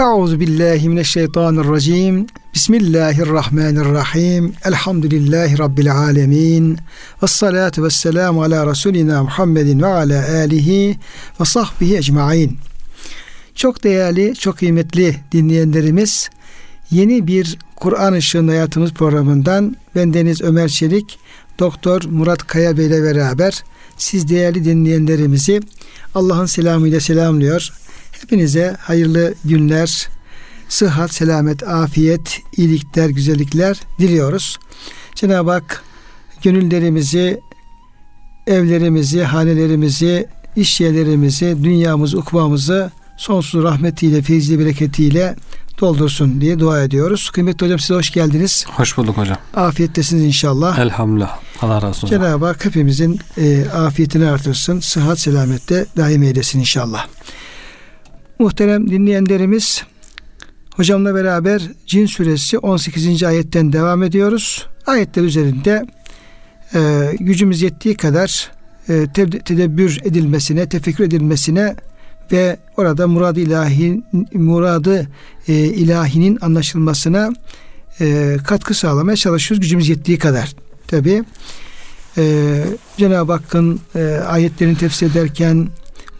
Euzu billahi mineşşeytanirracim. Bismillahirrahmanirrahim. Elhamdülillahi rabbil alamin. Ves salatu vesselamu ala resulina Muhammedin ve ala alihi ve sahbihi ecmaîn. Çok değerli, çok kıymetli dinleyenlerimiz, yeni bir Kur'an Işığında Hayatımız programından ben Deniz Ömer Çelik, Doktor Murat Kaya Bey ile beraber siz değerli dinleyenlerimizi Allah'ın selamıyla selamlıyor. Hepinize hayırlı günler, sıhhat, selamet, afiyet, iyilikler, güzellikler diliyoruz. Cenab-ı Hak gönüllerimizi, evlerimizi, hanelerimizi, iş yerlerimizi, dünyamızı, ukbamızı sonsuz rahmetiyle, feyizli bereketiyle doldursun diye dua ediyoruz. Kıymetli hocam size hoş geldiniz. Hoş bulduk hocam. Afiyettesiniz inşallah. Elhamdülillah. Allah razı olsun. Cenab-ı Hak hepimizin e, afiyetini artırsın. Sıhhat selamette daim eylesin inşallah. Muhterem dinleyenlerimiz hocamla beraber Cin suresi 18. ayetten devam ediyoruz. Ayetler üzerinde e, gücümüz yettiği kadar e, tedebbür edilmesine, tefekkür edilmesine ve orada muradı ilahi muradı e, ilahinin anlaşılmasına e, katkı sağlamaya çalışıyoruz gücümüz yettiği kadar. Tabi e, Cenab-ı Hakk'ın e, ayetlerini tefsir ederken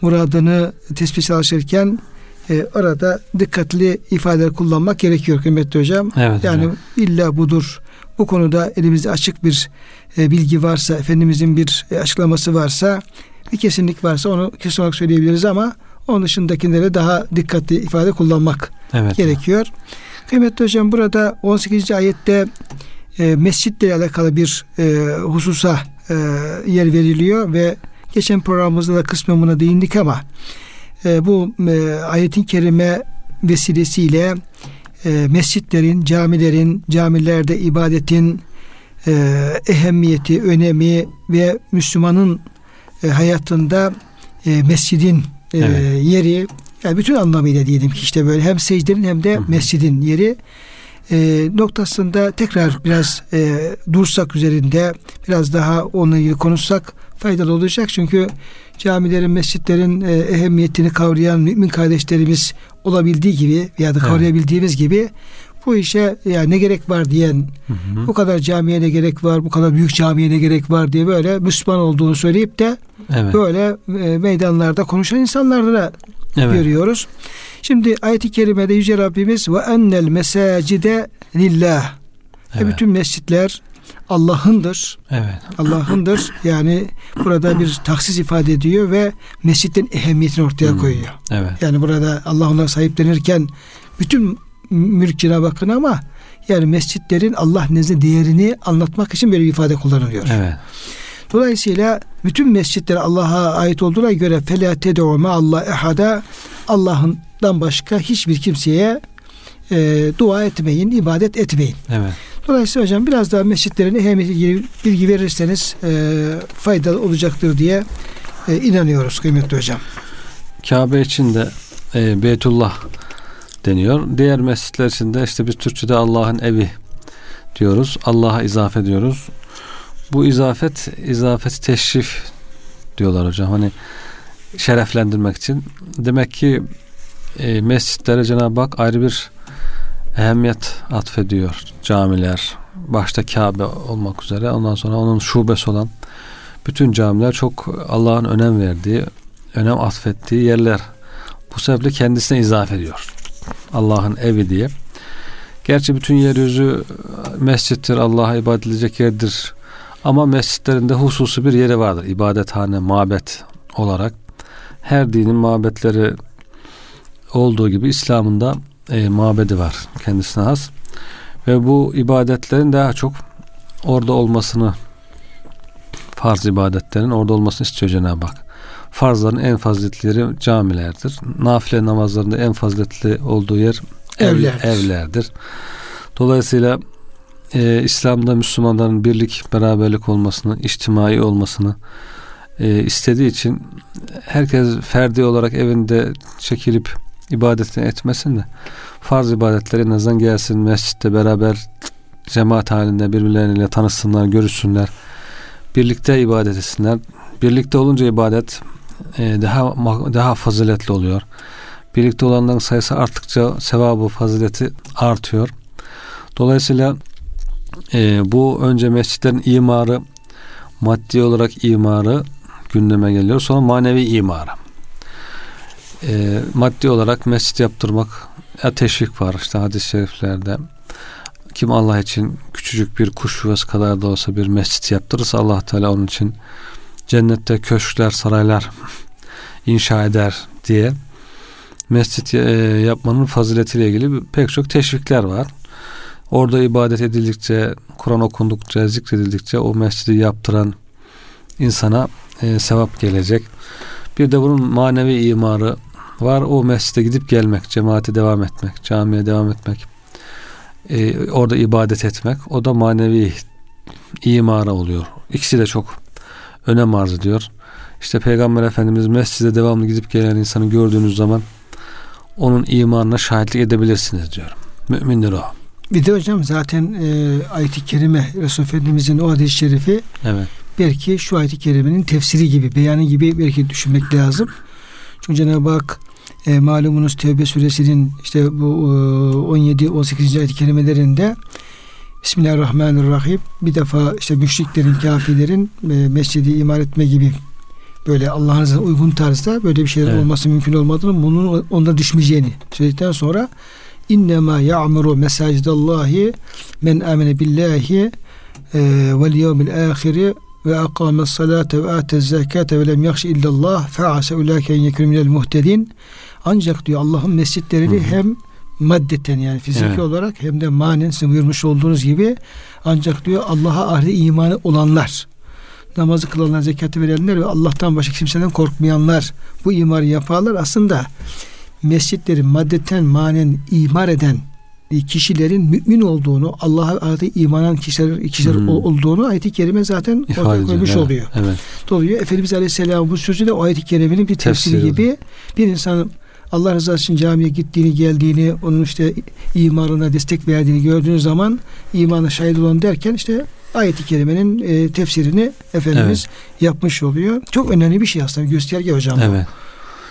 muradını tespit çalışırken e, orada dikkatli ifadeler kullanmak gerekiyor kıymetli hocam. Evet, yani hocam. illa budur. Bu konuda elimizde açık bir e, bilgi varsa, Efendimizin bir e, açıklaması varsa, bir kesinlik varsa onu kesin olarak söyleyebiliriz ama onun dışındakilere daha dikkatli ifade kullanmak Evet. gerekiyor. Kıymetli hocam burada 18. ayette e, mescitle alakalı bir e, hususa e, yer veriliyor ve geçen programımızda da kısmen buna değindik ama e, bu e, ayetin kerime vesilesiyle e, mescitlerin, camilerin, camilerde ibadetin e, ehemmiyeti, önemi ve Müslümanın e, hayatında e, mescidin e, Evet. yeri yani bütün anlamıyla diyelim ki işte böyle hem secdenin hem de mescidin yeri e, noktasında tekrar biraz e, dursak üzerinde biraz daha onunla ilgili konuşsak faydalı olacak. Çünkü camilerin, mescitlerin e, ehemmiyetini kavrayan mümin kardeşlerimiz olabildiği gibi ya da Evet. kavrayabildiğimiz gibi bu işe ya ne gerek var diyen Hı hı. bu kadar camiye ne gerek var, bu kadar büyük camiye ne gerek var diye böyle Müslüman olduğunu söyleyip de Evet. böyle e, meydanlarda konuşan insanları da Evet. görüyoruz. Şimdi ayet-i kerimede Yüce Rabbimiz ve ennel mesacide lillah. E, Evet. bütün mescitler Allah'ındır. Evet. Allah'ındır. Yani burada bir taksis ifade ediyor ve mescitten ehemmiyetini ortaya Hmm. koyuyor. Evet. Yani burada Allah ona sahiplenirken bütün mülk Cenab-ı Hakk'ın ama yani mescitlerin Allah nezdinde değerini anlatmak için böyle bir ifade kullanılıyor. Evet. Dolayısıyla bütün mescitler Allah'a ait olduğuna göre fela ted'u Allah ehada Allah'ından başka hiçbir kimseye e, dua etmeyin, ibadet etmeyin. Evet. Dolayısıyla hocam biraz daha mescitlerin ehemmiyetiyle ilgili bilgi verirseniz e, faydalı olacaktır diye e, inanıyoruz kıymetli hocam. Kabe için de e, Beytullah deniyor. Diğer mescitler için de işte biz Türkçe'de Allah'ın evi diyoruz. Allah'a izafe ediyoruz. Bu izafet, izafet teşrif diyorlar hocam. Hani şereflendirmek için. Demek ki e, mescitlere Cenab-ı Hak ayrı bir ehemmiyet atfediyor. Camiler, başta Kabe olmak üzere. Ondan sonra onun şubesi olan bütün camiler çok Allah'ın önem verdiği, önem atfettiği yerler. Bu sebeple kendisine izafe ediyor. Allah'ın evi diye. Gerçi bütün yeryüzü mescittir, Allah'a ibadet edilecek yerdir. Ama mescitlerinde hususi bir yeri vardır. İbadethane, mabet olarak. Her dinin mabetleri olduğu gibi İslam'ın da e, mabedi var kendisine has. Ve bu ibadetlerin daha çok orada olmasını farz ibadetlerin orada olmasını istiyor Cenab-ı Hak. Farzların en faziletleri camilerdir. Nafile namazlarında en faziletli olduğu yer ev- Evlerdir. evlerdir. Dolayısıyla e, İslam'da Müslümanların birlik, beraberlik olmasını, içtimai olmasını e, istediği için herkes ferdi olarak evinde çekilip ibadetini etmesin de farz ibadetleri en azından gelsin mescitte beraber cemaat halinde birbirleriyle tanışsınlar, görüşsünler. Birlikte ibadet etsinler. Birlikte olunca ibadet e, daha daha faziletli oluyor. birlikte olanların sayısı arttıkça sevabı, fazileti artıyor. Dolayısıyla e, bu önce mescitlerin imarı, maddi olarak imarı gündeme geliyor. Sonra manevi imarı. E, maddi olarak mescit yaptırmak ya teşvik var işte hadis-i şeriflerde. Kim Allah için küçücük bir kuş yuvası kadar da olsa bir mescit yaptırırsa Allah Teala onun için cennette köşkler, saraylar inşa eder diye mescit e, yapmanın faziletiyle ilgili pek çok teşvikler var. Orada ibadet edildikçe, Kur'an okundukça, zikredildikçe o mescidi yaptıran insana e, sevap gelecek. Bir de bunun manevi imarı var. O mescide gidip gelmek, cemaate devam etmek, camiye devam etmek, e, orada ibadet etmek. O da manevi imara oluyor. İkisi de çok önem arz ediyor. İşte Peygamber Efendimiz mescide devamlı gidip gelen insanı gördüğünüz zaman onun imanına şahitlik edebilirsiniz diyor. Mümindir o. Bir de hocam zaten e, ayet-i kerime Resul Efendimizin o hadis-i şerifi evet. belki şu ayet-i kerimenin tefsiri gibi, beyanı gibi belki düşünmek lazım. Çünkü Cenab-ı Hak e, malumunuz Tevbe suresinin işte bu e, 17-18. ayet-i kerimelerinde Bismillahirrahmanirrahim bir defa işte müşriklerin, kafirlerin e, mescidi imar etme gibi böyle Allah'ın uygun tarzda böyle bir şeyler evet. olması mümkün olmadığını bunun onlara düşmeyeceğini söyledikten sonra innema ya'muru mesacidallahi men amene billahi e, vel yevmil ahiri ve akame salate ve ate zekate ve lem yakşi illallah fe ase ulâke en minel muhtedin ancak diyor Allah'ın mescitlerini hı hı. hem maddeten yani fiziki evet. olarak hem de manen sizin buyurmuş olduğunuz gibi ancak diyor Allah'a ahli imanı olanlar namazı kılanlar, zekatı verenler ve Allah'tan başka kimseden korkmayanlar bu imarı yaparlar. Aslında mescitleri maddeten manen imar eden kişilerin mümin olduğunu, Allah'a adı imanan kişiler, kişiler hmm. olduğunu ayet-i kerime zaten ortaya koymuş evet, oluyor. Evet. Dolayısıyla Efendimiz Aleyhisselam bu sözü de o ayet-i kerimenin bir tefsiri Tefsir gibi bir insanın Allah rızası için camiye gittiğini, geldiğini, onun işte imarına destek verdiğini gördüğünüz zaman imana şahit olan derken işte ayet-i kerimenin e, tefsirini Efendimiz evet. yapmış oluyor. Çok önemli bir şey aslında gösterge hocam. Evet.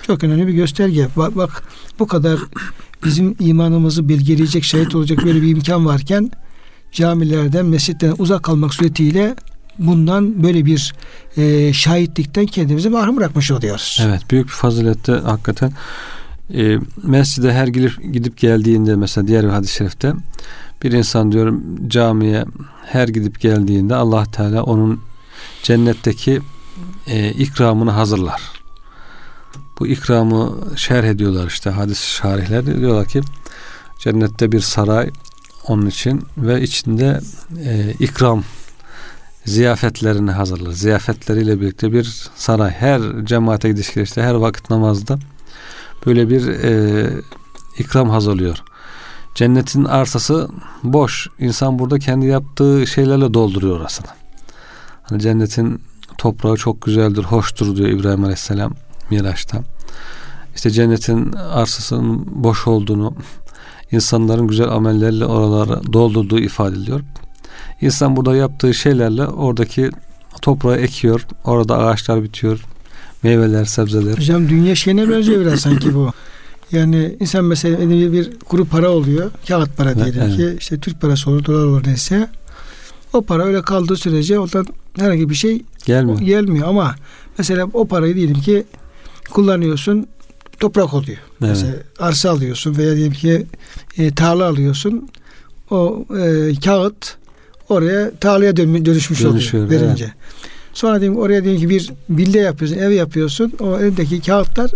Çok önemli bir gösterge. Bak, bak bu kadar bizim imanımızı belgeleyecek, şahit olacak böyle bir imkan varken camilerden, mescitten uzak kalmak suretiyle bundan böyle bir e, şahitlikten kendimizi mahrum bırakmış oluyoruz. Evet, büyük bir fazilette hakikaten e, mescide her gidip, gidip geldiğinde mesela diğer bir hadis-i şerifte bir insan diyorum camiye her gidip geldiğinde Allah Teala onun cennetteki e, ikramını hazırlar. Bu ikramı şerh ediyorlar işte hadis şarihler diyorlar ki cennette bir saray onun için ve içinde e, ikram ziyafetlerini hazırlar. Ziyafetleriyle birlikte bir saray. Her cemaate gidiş işte her vakit namazda böyle bir e, ikram hazırlıyor. Cennetin arsası boş. İnsan burada kendi yaptığı şeylerle dolduruyor orasını. Hani cennetin toprağı çok güzeldir, hoştur diyor İbrahim Aleyhisselam Miraç'ta. İşte cennetin arsasının boş olduğunu, insanların güzel amellerle oraları doldurduğu ifade ediliyor. İnsan burada yaptığı şeylerle oradaki toprağı ekiyor. Orada ağaçlar bitiyor. Meyveler, sebzeler. Hocam dünya şeyine benziyor biraz sanki bu. Yani insan mesela elinde bir kuru para oluyor. Kağıt para diyelim evet, ki. işte Türk parası olur, dolar olur neyse. O para öyle kaldığı sürece ondan herhangi bir şey gelmiyor. gelmiyor. Ama mesela o parayı diyelim ki kullanıyorsun toprak oluyor. Evet. Mesela arsa alıyorsun veya diyelim ki e, tarla alıyorsun. O e, kağıt oraya tarlaya dön, dönüşmüş Dönüşüyor, oluyor verince. Evet. Sonra diyelim oraya diyelim ki bir villa yapıyorsun, ev yapıyorsun. O evdeki kağıtlar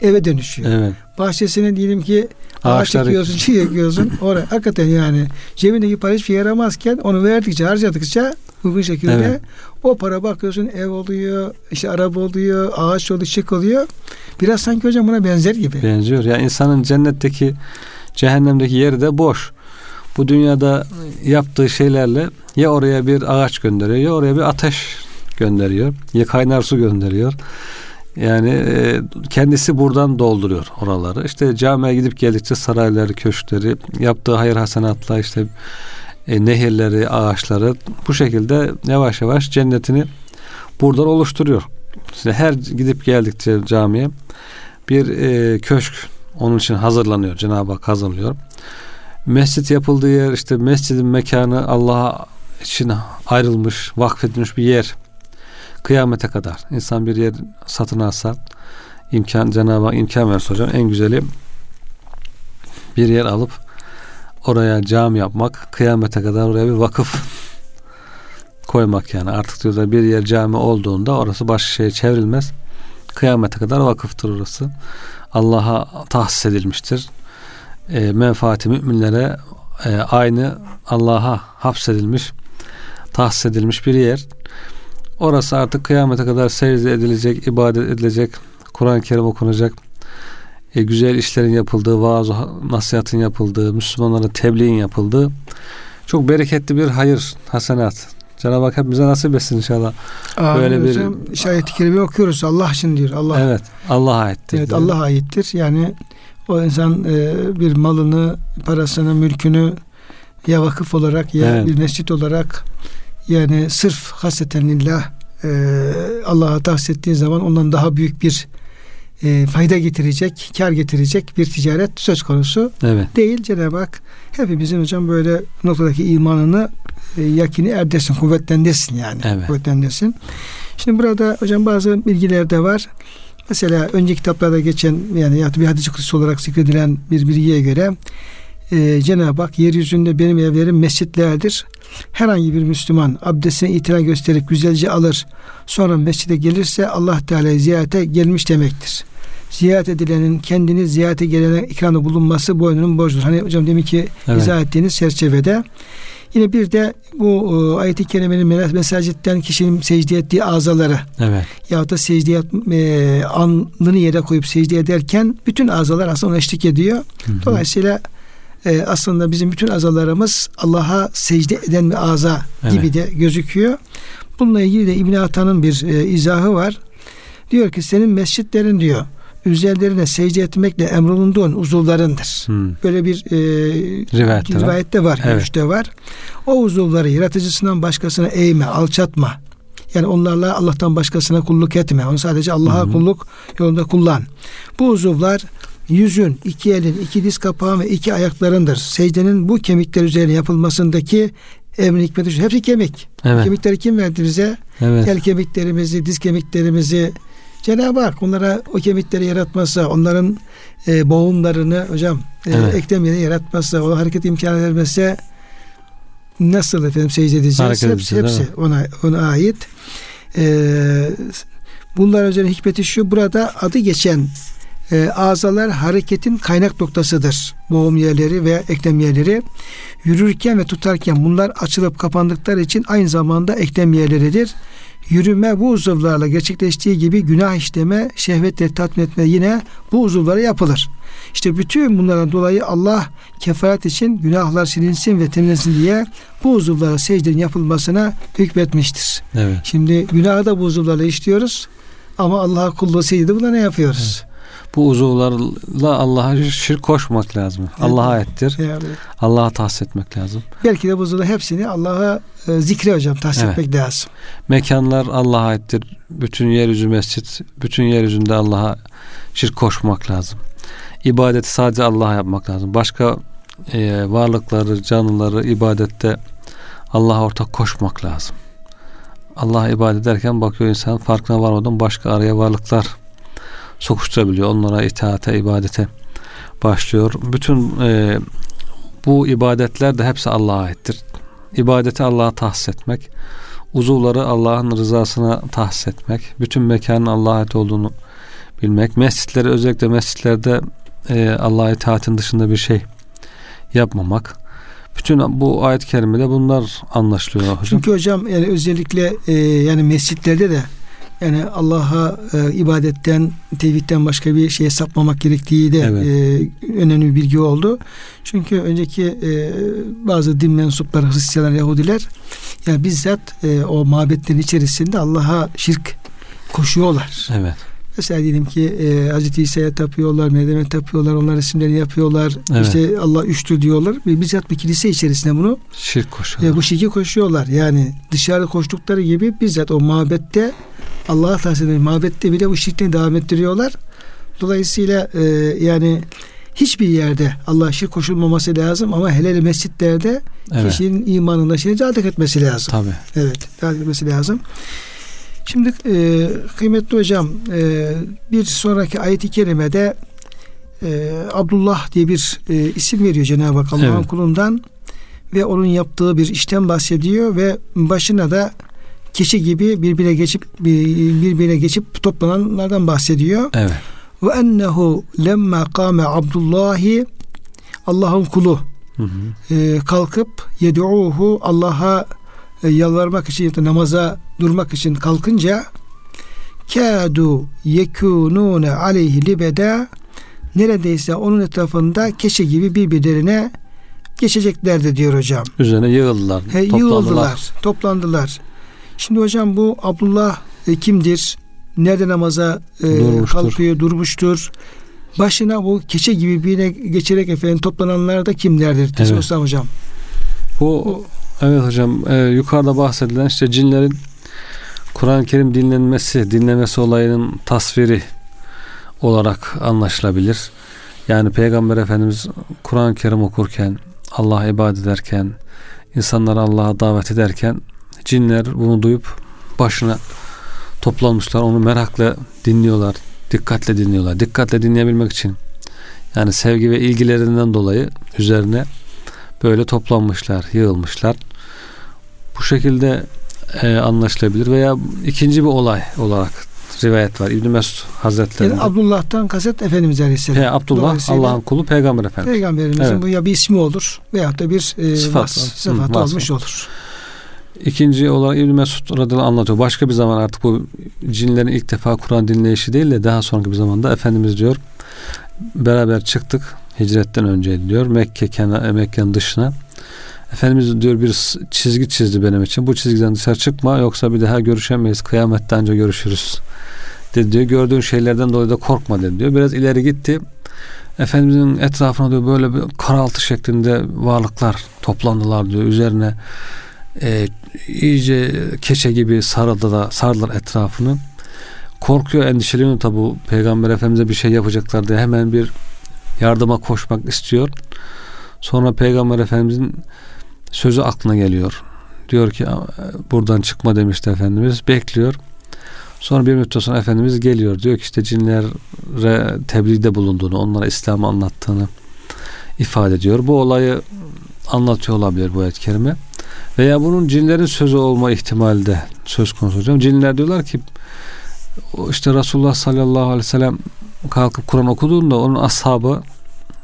eve dönüşüyor. Evet. Bahçesine diyelim ki ağaç ekiyorsun, çiğ ekiyorsun. Oraya hakikaten yani cebindeki para hiçbir yaramazken onu verdikçe, harcadıkça uygun şekilde evet. O para bakıyorsun ev oluyor, işte araba oluyor, ağaç oluyor, çiçek oluyor. Biraz sanki hocam buna benzer gibi. Benziyor. Ya yani insanın cennetteki, cehennemdeki yeri de boş. Bu dünyada yaptığı şeylerle ya oraya bir ağaç gönderiyor ya oraya bir ateş gönderiyor ya kaynar su gönderiyor. Yani e, kendisi buradan dolduruyor oraları. İşte camiye gidip geldikçe sarayları, köşkleri, yaptığı hayır hasenatla işte e, nehirleri, ağaçları bu şekilde yavaş yavaş cennetini buradan oluşturuyor. İşte her gidip geldikçe camiye bir e, köşk Onun için hazırlanıyor. Cenab-ı Hak hazırlıyor. Mescit yapıldığı yer işte mescidin mekanı Allah'a için ayrılmış, vakfedilmiş bir yer. Kıyamete kadar. insan bir yer satın alsa imkan Cenab-ı Hak imkan verse hocam en güzeli bir yer alıp oraya cami yapmak, kıyamete kadar oraya bir vakıf koymak yani. Artık diyorlar bir yer cami olduğunda orası başka şeye çevrilmez. Kıyamete kadar vakıftır orası. Allah'a tahsis edilmiştir. E, menfaati müminlere e, aynı Allah'a hapsedilmiş, tahsis edilmiş bir yer. Orası artık kıyamete kadar secde edilecek, ibadet edilecek, Kur'an-ı Kerim okunacak, e, güzel işlerin yapıldığı, vaaz nasihatın yapıldığı, Müslümanlara tebliğin yapıldığı çok bereketli bir hayır, hasenat. Cenab-ı Hak hepimize nasip etsin inşallah. Amin Böyle hocam, bir ayet-i kerime okuyoruz. Allah için diyor. Allah. Evet. Allah aittir. Evet, Allah aittir. Yani o insan e, bir malını, parasını, mülkünü ya vakıf olarak ya evet. bir mescit olarak yani sırf haseten lillah e, Allah'a tahsis ettiği zaman ondan daha büyük bir e, fayda getirecek, kar getirecek bir ticaret söz konusu evet. değil. Cenab-ı Hak hepimizin hocam böyle noktadaki imanını e, yakini erdesin, kuvvetlendirsin yani. Evet. Kuvvetlendirsin. Şimdi burada hocam bazı bilgiler de var. Mesela önceki kitaplarda geçen yani ya bir hadis kutsu olarak zikredilen bir bilgiye göre e, Cenab-ı Hak yeryüzünde benim evlerim mescitlerdir. Herhangi bir Müslüman abdestine itina gösterip güzelce alır. Sonra mescide gelirse Allah Teala ziyarete gelmiş demektir. Ziyaret edilenin kendini ziyarete gelene ikramda bulunması boynunun borcudur. Hani hocam demin ki evet. izah ettiğiniz çerçevede. Yine bir de bu e, ayet-i kerimenin mesajitten kişinin secde ettiği azaları evet. yahut da secde e, alnını yere koyup secde ederken bütün azalar aslında ona eşlik ediyor. Hı hı. Dolayısıyla e, aslında bizim bütün azalarımız Allah'a secde eden bir aza evet. gibi de gözüküyor. Bununla ilgili de İbn Atan'ın bir e, izahı var. Diyor ki senin mescitlerin diyor üzerlerine secde etmekle emrolunduğun uzuvlarındır. Hmm. Böyle bir e, rivayette, rivayette var, evet. görüşte var. O uzuvları yaratıcısından başkasına eğme, alçatma. Yani onlarla Allah'tan başkasına kulluk etme. Onu sadece Allah'a kulluk yolunda kullan. Bu uzuvlar yüzün, iki elin, iki diz kapağı ve iki ayaklarındır. Secdenin bu kemikler üzerine yapılmasındaki emrin hikmeti hepsi kemik. Evet. Kemikleri kim verdi bize? Evet. El kemiklerimizi, diz kemiklerimizi Cenab-ı Hak onlara o kemikleri yaratmazsa, onların e, boğumlarını hocam e, evet. eklemleri yaratmazsa, o hareket imkanı vermezse nasıl efendim secde edeceğiz? Hareket hepsi, hepsi ona, ona ait. Ee, bunlar üzerine hikmeti şu burada adı geçen e, azalar hareketin kaynak noktasıdır. Boğum yerleri ve eklem yerleri. Yürürken ve tutarken bunlar açılıp kapandıkları için aynı zamanda eklem yerleridir. Yürüme bu uzuvlarla gerçekleştiği gibi günah işleme, şehvetleri tatmin etme yine bu uzuvlara yapılır. İşte bütün bunlardan dolayı Allah kefaret için günahlar silinsin ve temizlensin diye bu uzuvlara secdenin yapılmasına hükmetmiştir. Evet. Şimdi günahı da bu uzuvlarla işliyoruz ama Allah'a kulluğu secde buna ne yapıyoruz? Evet bu uzuvlarla Allah'a şirk koşmak lazım. Evet. Allah'a aittir. Evet. Allah'a tahsis etmek lazım. Belki de bu uzuvların hepsini Allah'a e, zikre hocam tahsis evet. etmek lazım. Mekanlar Allah'a aittir. Bütün yeryüzü mescit, bütün yeryüzünde Allah'a şirk koşmak lazım. İbadeti sadece Allah'a yapmak lazım. Başka e, varlıkları, canlıları ibadette Allah'a ortak koşmak lazım. Allah'a ibadet ederken bakıyor insan farkına varmadan başka araya varlıklar sokuşturabiliyor. Onlara itaate, ibadete başlıyor. Bütün e, bu ibadetler de hepsi Allah'a aittir. İbadeti Allah'a tahsis etmek, uzuvları Allah'ın rızasına tahsis etmek, bütün mekanın Allah'a ait olduğunu bilmek, mescitleri özellikle mescitlerde e, Allah'a itaatin dışında bir şey yapmamak. Bütün bu ayet-i kerimede bunlar anlaşılıyor hocam. Çünkü hocam yani özellikle e, yani mescitlerde de yani Allah'a e, ibadetten, tevhidden başka bir şeye sapmamak gerektiği de evet. e, önemli bir bilgi oldu. Çünkü önceki e, bazı din mensupları, Hristiyanlar, Yahudiler yani bizzat e, o mabetlerin içerisinde Allah'a şirk koşuyorlar. Evet. Mesela diyelim ki e, Hazreti İsa'ya tapıyorlar, Meryem'e tapıyorlar, onlar isimlerini yapıyorlar. Evet. İşte Allah üçtü diyorlar. Ve bizzat bir kilise içerisinde bunu şirk koşuyorlar. E, bu şirki koşuyorlar. Yani dışarı koştukları gibi bizzat o mabette Allah'a tahsis eden mabette bile bu şirkini devam ettiriyorlar. Dolayısıyla e, yani hiçbir yerde Allah şirk koşulmaması lazım ama hele mescitlerde evet. kişinin imanında şeyi dikkat etmesi lazım. Tabii. Evet, dikkat etmesi lazım. Şimdi e, kıymetli hocam e, bir sonraki ayet-i kerimede e, Abdullah diye bir e, isim veriyor Cenab-ı Hak Allah'ın evet. kulundan ve onun yaptığı bir işten bahsediyor ve başına da kişi gibi birbirine geçip birbirine geçip toplananlardan bahsediyor. Evet. Ve ennehu lemma kâme Abdullahi Allah'ın kulu hı hı. E, kalkıp yed'uhu Allah'a e, yalvarmak için ya da namaza durmak için kalkınca kâdu yekûnûne aleyhi libeda neredeyse onun etrafında keşe gibi birbirlerine geçeceklerdi diyor hocam. Üzerine yığıldılar. He, yığıldılar, toplandılar. Şimdi hocam bu Abdullah e, kimdir? Nerede namaza e, kalkıyor, durmuştur? Başına bu keçe gibi birine geçerek efendim toplananlar da kimlerdir? Evet. hocam. Bu, bu evet hocam e, yukarıda bahsedilen işte cinlerin Kur'an-ı Kerim dinlenmesi, dinlemesi olayının tasviri olarak anlaşılabilir. Yani Peygamber Efendimiz Kur'an-ı Kerim okurken, Allah'a ibadet ederken, insanları Allah'a davet ederken cinler bunu duyup başına toplanmışlar. Onu merakla dinliyorlar. Dikkatle dinliyorlar. Dikkatle dinleyebilmek için yani sevgi ve ilgilerinden dolayı üzerine böyle toplanmışlar, yığılmışlar. Bu şekilde e, anlaşılabilir veya ikinci bir olay olarak rivayet var. İbn Mesud Hazretleri. Yani Abdullah'tan kaset Efendimiz Aleyhisselam. He, Abdullah Allah'ın kulu Peygamber Efendimiz. Peygamberimizin evet. bu ya bir ismi olur veya da bir e, sıfat, vas, sıfatı olmuş olur. İkinci olarak İbn Mesud radıyallahu anlatıyor. Başka bir zaman artık bu cinlerin ilk defa Kur'an dinleyişi değil de daha sonraki bir zamanda Efendimiz diyor beraber çıktık hicretten önce diyor Mekke kenar, Mekke'nin dışına. Efendimiz diyor bir çizgi çizdi benim için. Bu çizgiden dışarı çıkma yoksa bir daha görüşemeyiz. Kıyamette önce görüşürüz. Dedi diyor. Gördüğün şeylerden dolayı da korkma dedi diyor. Biraz ileri gitti. Efendimizin etrafına diyor böyle bir karaltı şeklinde varlıklar toplandılar diyor. Üzerine e, iyice keçe gibi sarıldı da sardılar etrafını. Korkuyor, endişeleniyor tabi Peygamber Efendimiz'e bir şey yapacaklar diye hemen bir yardıma koşmak istiyor. Sonra Peygamber Efendimiz'in sözü aklına geliyor. Diyor ki buradan çıkma demişti Efendimiz. Bekliyor. Sonra bir müddet sonra Efendimiz geliyor. Diyor ki işte cinlere tebliğde bulunduğunu, onlara İslam'ı anlattığını ifade ediyor. Bu olayı anlatıyor olabilir bu ayet kerime. Veya bunun cinlerin sözü olma ihtimali de söz konusu hocam. Cinler diyorlar ki işte Resulullah sallallahu aleyhi ve sellem kalkıp Kur'an okuduğunda onun ashabı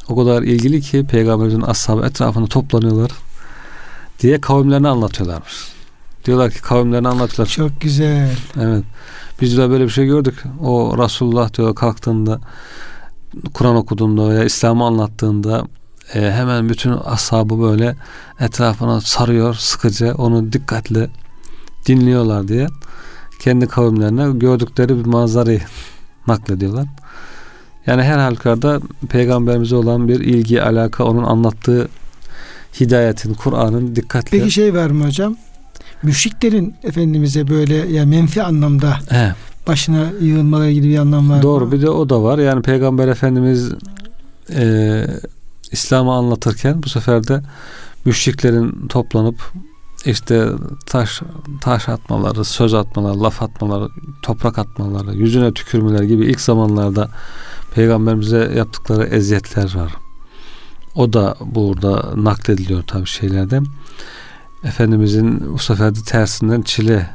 o kadar ilgili ki peygamberimizin ashabı etrafında toplanıyorlar diye kavimlerini anlatıyorlarmış. Diyorlar ki kavimlerini anlatıyorlar. Çok güzel. Evet. Biz de böyle bir şey gördük. O Resulullah diyor kalktığında Kur'an okuduğunda veya İslam'ı anlattığında e, hemen bütün ashabı böyle etrafına sarıyor sıkıca onu dikkatle dinliyorlar diye kendi kavimlerine gördükleri bir manzarayı naklediyorlar. Yani her halükarda peygamberimize olan bir ilgi, alaka, onun anlattığı hidayetin, Kur'an'ın dikkatle. Peki şey var mı hocam? Müşriklerin Efendimiz'e böyle yani menfi anlamda He. başına yığılmaları gibi bir anlam var Doğru mı? bir de o da var. Yani Peygamber Efendimiz e, İslam'ı anlatırken bu sefer de müşriklerin toplanıp işte taş taş atmaları, söz atmaları, laf atmaları, toprak atmaları, yüzüne tükürmeler gibi ilk zamanlarda peygamberimize yaptıkları eziyetler var. O da burada naklediliyor tabi şeylerde. Efendimizin bu sefer de tersinden çile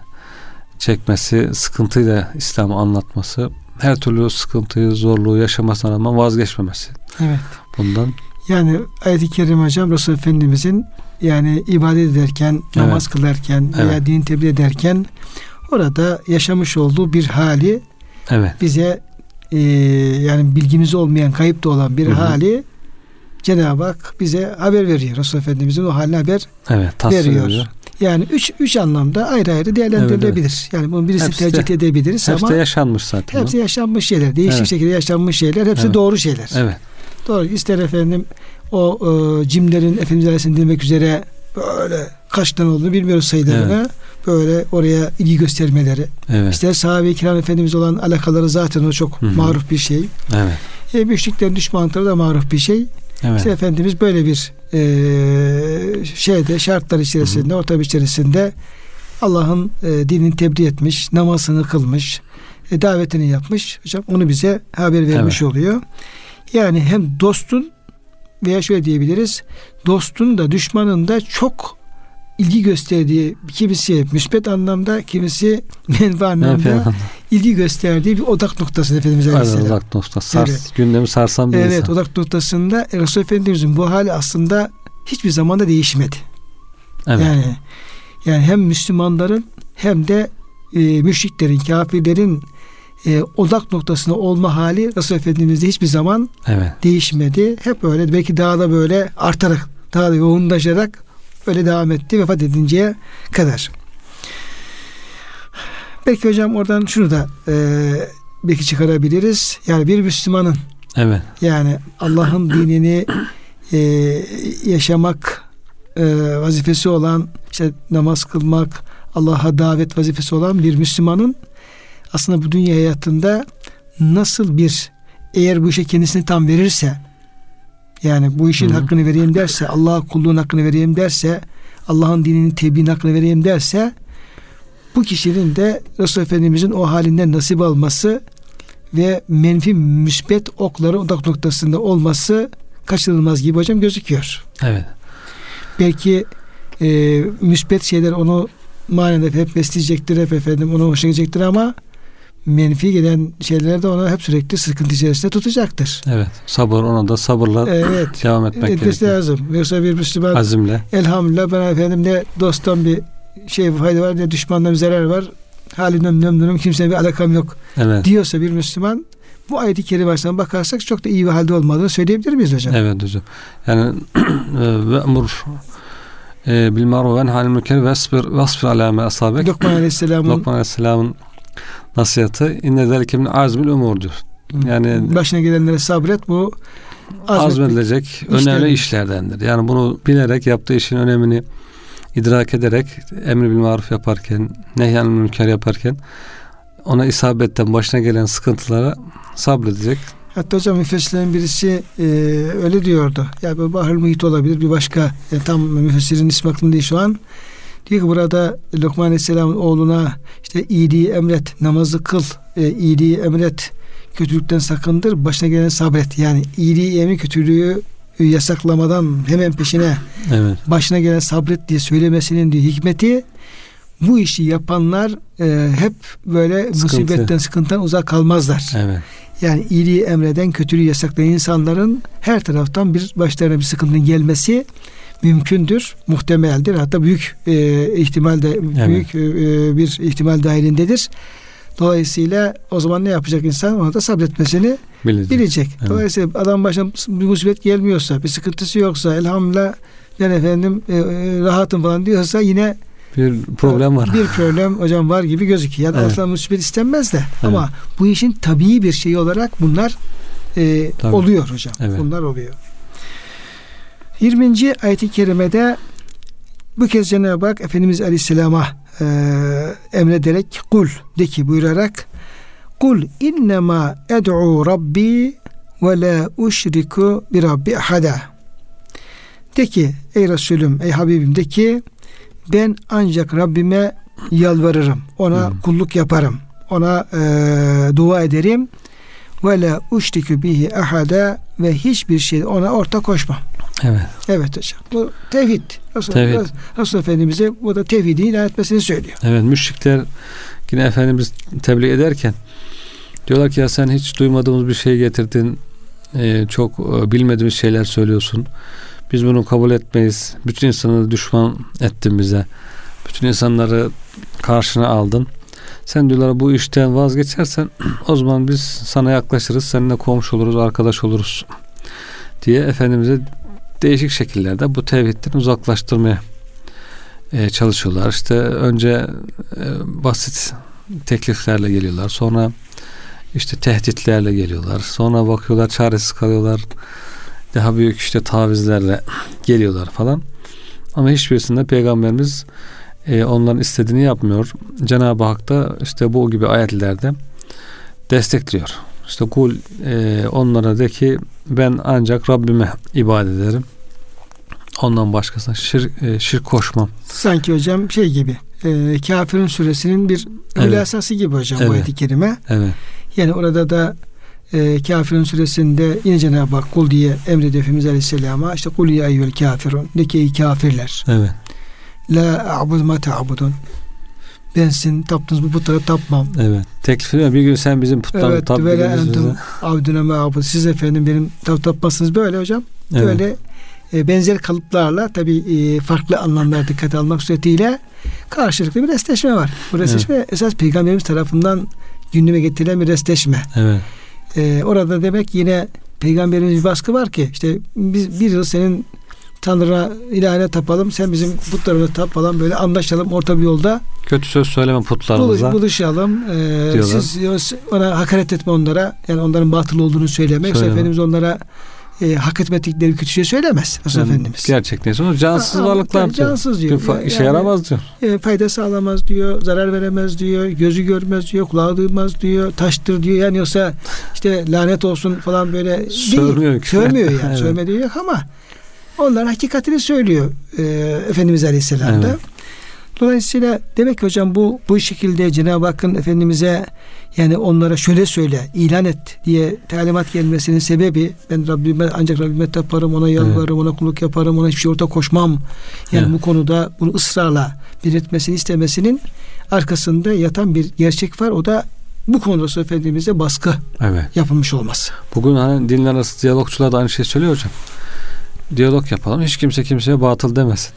çekmesi, sıkıntıyla İslam'ı anlatması, her türlü sıkıntıyı, zorluğu yaşamasına rağmen vazgeçmemesi. Evet. Bundan. Yani ayet-i kerim hocam Resul Efendimizin yani ibadet ederken, evet. namaz kılarken veya evet. din tebliğ ederken orada yaşamış olduğu bir hali evet. bize e, yani bilgimiz olmayan, kayıp da olan bir Hı-hı. hali Cenab-ı Hak bize haber veriyor. Resul Efendimizin o haline haber evet, veriyor. Ediyor. Yani üç, üç anlamda ayrı ayrı değerlendirilebilir. Evet, evet. Yani bunun birisi hepsi tercih de, edebiliriz hepsi ama de yaşanmış zaten. Hepsi yaşanmış şeyler. Değişik evet. şekilde yaşanmış şeyler. Hepsi evet. doğru şeyler. Evet. Doğru. İster efendim o e, cimlerin Efendimiz Aleyhisselam demek üzere böyle kaç tane olduğunu bilmiyoruz sayılarını. Evet. Böyle oraya ilgi göstermeleri. Evet. İşte sahabe-i kiram efendimiz olan alakaları zaten o çok Hı hı. maruf bir şey. Evet. E, müşriklerin düşmanlıkları da maruf bir şey. Evet. İşte Efendimiz böyle bir e, şeyde şartlar içerisinde, ortam içerisinde Allah'ın e, dinini tebliğ etmiş, namazını kılmış, e, davetini yapmış. Hocam onu bize haber vermiş oluyor. Yani hem dostun veya şöyle diyebiliriz, dostun da düşmanın da çok ilgi gösterdiği kimisi müsbet anlamda kimisi menfi anlamda ilgi gösterdiği bir odak noktası Efendimiz Aynen Aleyhisselam. uzak nokta. Sars, Evet. Gündemi sarsan bir Evet insan. odak noktasında Resul Efendimizin bu hali aslında hiçbir zamanda değişmedi. Evet. Yani yani hem Müslümanların hem de e, müşriklerin, kafirlerin e, odak noktasında olma hali Resul Efendimiz'de hiçbir zaman evet. değişmedi. Hep öyle belki daha da böyle artarak, daha da yoğunlaşarak öyle devam etti vefat edinceye kadar. Belki hocam oradan şunu da e, belki çıkarabiliriz. Yani bir Müslümanın Evet. yani Allah'ın dinini e, yaşamak e, vazifesi olan işte namaz kılmak, Allah'a davet vazifesi olan bir Müslümanın aslında bu dünya hayatında nasıl bir eğer bu işe kendisini tam verirse yani bu işin Hı hakkını vereyim derse, Allah'a kulluğun hakkını vereyim derse, Allah'ın dininin tebliğinin hakkını vereyim derse bu kişinin de Resul Efendimizin o halinden nasip alması ve menfi müsbet okları odak noktasında olması kaçınılmaz gibi hocam gözüküyor. Evet. Belki e, müsbet şeyler onu manen hep besleyecektir hep efendim ona hoşuna gidecektir ama menfi gelen şeyler de ona hep sürekli sıkıntı içerisinde tutacaktır. Evet. Sabır ona da sabırla Evet. devam etmek gerekiyor. lazım. Yoksa bir Müslüman Azimle. elhamdülillah ben efendim ne dosttan bir şey fayda var ne düşmandan bir zarar var. Halimden memnunum kimsenin bir alakam yok Evet. diyorsa bir Müslüman bu ayet-i bakarsak çok da iyi bir halde olmadığını söyleyebilir miyiz hocam? Evet hocam. Yani ve emur e, bil maruf ve enhanil münker vesbir vesbir ala ma asabek. Lokman Aleyhisselam'ın Lokman Aleyhisselam'ın nasihatı inne zelike min azmil umur diyor. Yani başına gelenlere sabret bu azmedilecek işlerden. önemli işlerdendir. Yani bunu bilerek yaptığı işin önemini idrak ederek emri bil maruf yaparken, nehyanil münker yaparken ona isabetten başına gelen sıkıntılara sabredecek. Hatta hocam müfessirlerin birisi e, öyle diyordu. Ya bu Bahar Muhit olabilir bir başka yani tam müfessirin ismi aklımda değil şu an. Diyor ki burada Lokman Aleyhisselam'ın oğluna işte iyiliği emret, namazı kıl, e, iyiliği emret, kötülükten sakındır, başına gelen sabret. Yani iyiliği emri kötülüğü yasaklamadan hemen peşine Evet. başına gelen sabret diye söylemesinin diyor hikmeti bu işi yapanlar e, hep böyle Sıkıntı. musibetten sıkıntıdan uzak kalmazlar. Evet. Yani iyiliği emreden kötülüğü yasaklayan insanların her taraftan bir başlarına bir sıkıntının gelmesi mümkündür, muhtemeldir. Hatta büyük e, ihtimal de büyük e, bir ihtimal dahilindedir. Dolayısıyla o zaman ne yapacak insan? Ona da sabretmesini Bilecek. bilecek. Evet. Dolayısıyla adam başına bir musibet gelmiyorsa, bir sıkıntısı yoksa elhamdülillah ben efendim e, e, rahatım falan diyorsa yine Bir problem var. bir problem hocam var gibi gözüküyor. Yani Evet. aslında musibet istenmez de ama bu işin tabii bir şeyi olarak bunlar e, Tabii. oluyor hocam. Evet. Bunlar oluyor. 20. ayet-i kerimede bu kez Cenab-ı Hak Efendimiz Aleyhisselam'a e, emrederek kul de ki buyurarak kul innema ed'u rabbi ve la uşriku bi rabbi ahada de ki ey Resulüm ey Habibim de ki ben ancak Rabbime yalvarırım ona Hmm. kulluk yaparım ona e, dua ederim ve la uşriku bihi ahada ve hiçbir şey ona ortak koşmam. Evet. Evet hocam. Bu tevhid. Resul, Tevhid. Resul Efendimiz'e bu da tevhidini ilan etmesini söylüyor. Evet müşrikler yine Efendimiz tebliğ ederken diyorlar ki ya sen hiç duymadığımız bir şey getirdin. Ee, çok e, bilmediğimiz şeyler söylüyorsun. Biz bunu kabul etmeyiz. Bütün insanları düşman ettin bize. Bütün insanları karşına aldın. Sen diyorlar bu işten vazgeçersen o zaman biz sana yaklaşırız. Seninle komşu oluruz, arkadaş oluruz diye Efendimiz'e değişik şekillerde bu tevhidden uzaklaştırmaya e, çalışıyorlar. İşte önce e, basit tekliflerle geliyorlar. Sonra işte tehditlerle geliyorlar. Sonra bakıyorlar çaresiz kalıyorlar. Daha büyük işte tavizlerle geliyorlar falan. Ama hiçbirisinde peygamberimiz e, onların istediğini yapmıyor. Cenab-ı Hak da işte bu gibi ayetlerde destekliyor. İşte kul e, onlara de ki ben ancak Rabbime ibadet ederim. Ondan başkasına şirk, e, şirk koşmam. Sanki hocam şey gibi e, Kafirin suresinin bir evet. gibi hocam evet. bu ayet-i kerime. Evet. Yani orada da e, Kafirin suresinde yine Cenab-ı Hak kul diye emrediyor Efendimiz Aleyhisselam'a işte kul ya eyyül kafirun de ki kafirler. Evet. La a'bud ma ta'budun. Ben sizin taptığınız bu putlara tapmam. Evet. Teklif ediyor. Bir gün sen bizim putlarımızı evet, tap. Evet. Böyle entum abdüne me Siz efendim benim tap tapmazsınız böyle hocam. Evet. Böyle e, benzer kalıplarla tabi e, farklı anlamlar dikkat almak suretiyle karşılıklı bir restleşme var. Bu restleşme evet. esas peygamberimiz tarafından gündeme getirilen bir restleşme. Evet. E, orada demek yine peygamberimiz bir baskı var ki işte biz bir yıl senin Tanrı'na ilahine tapalım. Sen bizim putlarına tap falan böyle anlaşalım orta bir yolda. Kötü söz söyleme putlarımıza. Buluş, buluşalım. Ee, siz ona hakaret etme onlara. Yani onların batıl olduğunu söyleme. Yoksa Efendimiz onlara e, hak etmedikleri bir kötü şey söylemez Resul yani, Efendimiz. Gerçekten sonra cansız ha, varlıklar diyor. Cansız diyor. Bir yani, işe yaramaz diyor. E, fayda sağlamaz diyor. Zarar veremez diyor. Gözü görmez diyor. Kulağı duymaz diyor. Taştır diyor. Yani yoksa işte lanet olsun falan böyle Sövmüyor değil. Sövmüyor yani. evet. Sövme diyor yok ama onlar hakikatini söylüyor e, Efendimiz Aleyhisselam'da. Evet. Dolayısıyla demek ki hocam bu bu şekilde Cenab-ı Hakk'ın Efendimiz'e yani onlara şöyle söyle, ilan et diye talimat gelmesinin sebebi ben Rabbime ancak Rabbime taparım, ona yalvarırım, evet. ona kulluk yaparım, ona hiçbir şey orta koşmam. Yani evet. bu konuda bunu ısrarla belirtmesini istemesinin arkasında yatan bir gerçek var. O da bu konuda Efendimiz'e baskı evet. yapılmış olması. Bugün hani dinler arası diyalogçular da aynı şey söylüyor hocam. Diyalog yapalım. Hiç kimse kimseye batıl demesin.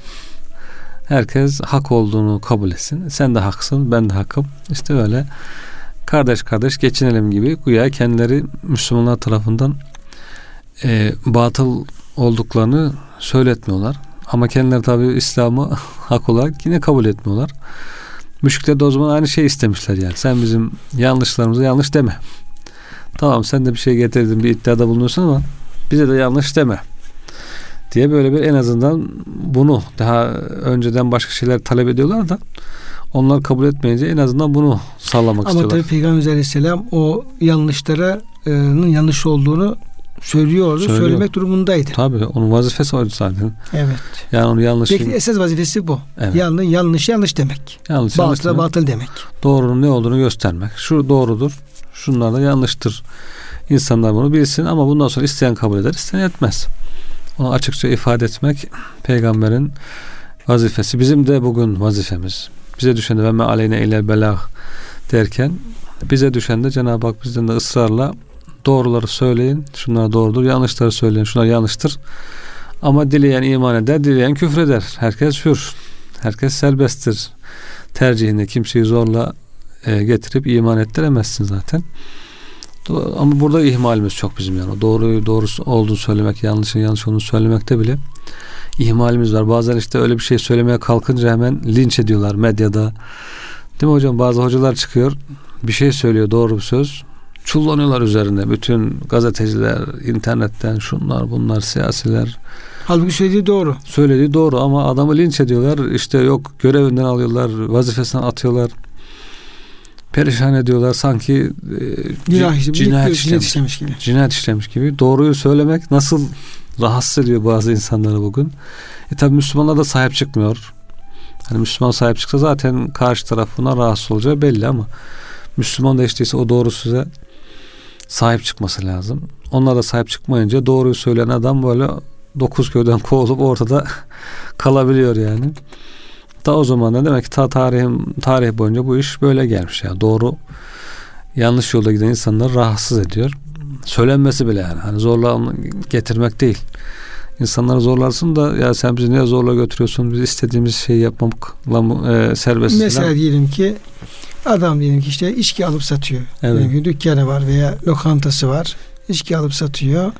Herkes hak olduğunu kabul etsin. Sen de haksın, ben de hakkım. İşte öyle kardeş kardeş geçinelim gibi güya kendileri Müslümanlar tarafından e, batıl olduklarını söyletmiyorlar. Ama kendileri tabi İslam'ı hak olarak yine kabul etmiyorlar. Müşrikler de o zaman aynı şey istemişler yani. Sen bizim yanlışlarımızı yanlış deme. Tamam sen de bir şey getirdin bir iddiada bulunuyorsun ama bize de yanlış deme diye böyle bir en azından bunu daha önceden başka şeyler talep ediyorlar da onlar kabul etmeyince en azından bunu sağlamak Ama istiyorlar. Ama tabii Peygamber Aleyhisselam o yanlışların yanlış olduğunu söylüyordu. Söylüyor. Söylemek durumundaydı. Tabii onun vazifesi oydu zaten. Evet. Yani onu yanlış. Peki esas vazifesi bu. Evet. Yanlış yanlış yanlış demek. Yanlış yanlış demek. batıl demek. Doğrunun ne olduğunu göstermek. Şu doğrudur. Şunlar da yanlıştır. İnsanlar bunu bilsin ama bundan sonra isteyen kabul eder, isteyen etmez. Onu açıkça ifade etmek peygamberin vazifesi. Bizim de bugün vazifemiz. Bize düşen ve me aleyne ile belag derken bize düşen de Cenab-ı Hak bizden de ısrarla doğruları söyleyin. Şunlar doğrudur. Yanlışları söyleyin. Şunlar yanlıştır. Ama dileyen iman eder, dileyen küfreder. Herkes hür. Herkes serbesttir. Tercihinde kimseyi zorla e, getirip iman ettiremezsin zaten. Ama burada ihmalimiz çok bizim yani. Doğruyu doğrusu olduğunu söylemek, yanlışın yanlış olduğunu söylemekte bile ihmalimiz var. Bazen işte öyle bir şey söylemeye kalkınca hemen linç ediyorlar medyada. Değil mi hocam? Bazı hocalar çıkıyor, bir şey söylüyor, doğru bir söz. Çullanıyorlar üzerinde. Bütün gazeteciler, internetten şunlar, bunlar, siyasiler. Halbuki söylediği doğru. Söylediği doğru ama adamı linç ediyorlar. İşte yok görevinden alıyorlar, vazifesinden atıyorlar perişan ediyorlar sanki e, cinayet, cinayet, işlemiş, işlemiş gibi. Cinayet işlemiş gibi. Doğruyu söylemek nasıl rahatsız ediyor bazı insanları bugün. E tabi Müslümanlar da sahip çıkmıyor. Hani Müslüman sahip çıksa zaten karşı tarafına rahatsız olacağı belli ama Müslüman da işte o doğru size sahip çıkması lazım. Onlar da sahip çıkmayınca doğruyu söyleyen adam böyle dokuz köyden kovulup ortada kalabiliyor yani. Ta o zaman da demek ki ta tarihim, tarih boyunca bu iş böyle gelmiş. Yani doğru yanlış yolda giden insanları rahatsız ediyor. Söylenmesi bile yani. Hani zorla getirmek değil. İnsanları zorlarsın da ya sen bizi niye zorla götürüyorsun? Biz istediğimiz şeyi yapmakla e, serbest. Mesela diyelim ki adam diyelim ki işte içki alıp satıyor. Evet. Diyelim ki dükkanı var veya lokantası var. İçki alıp satıyor.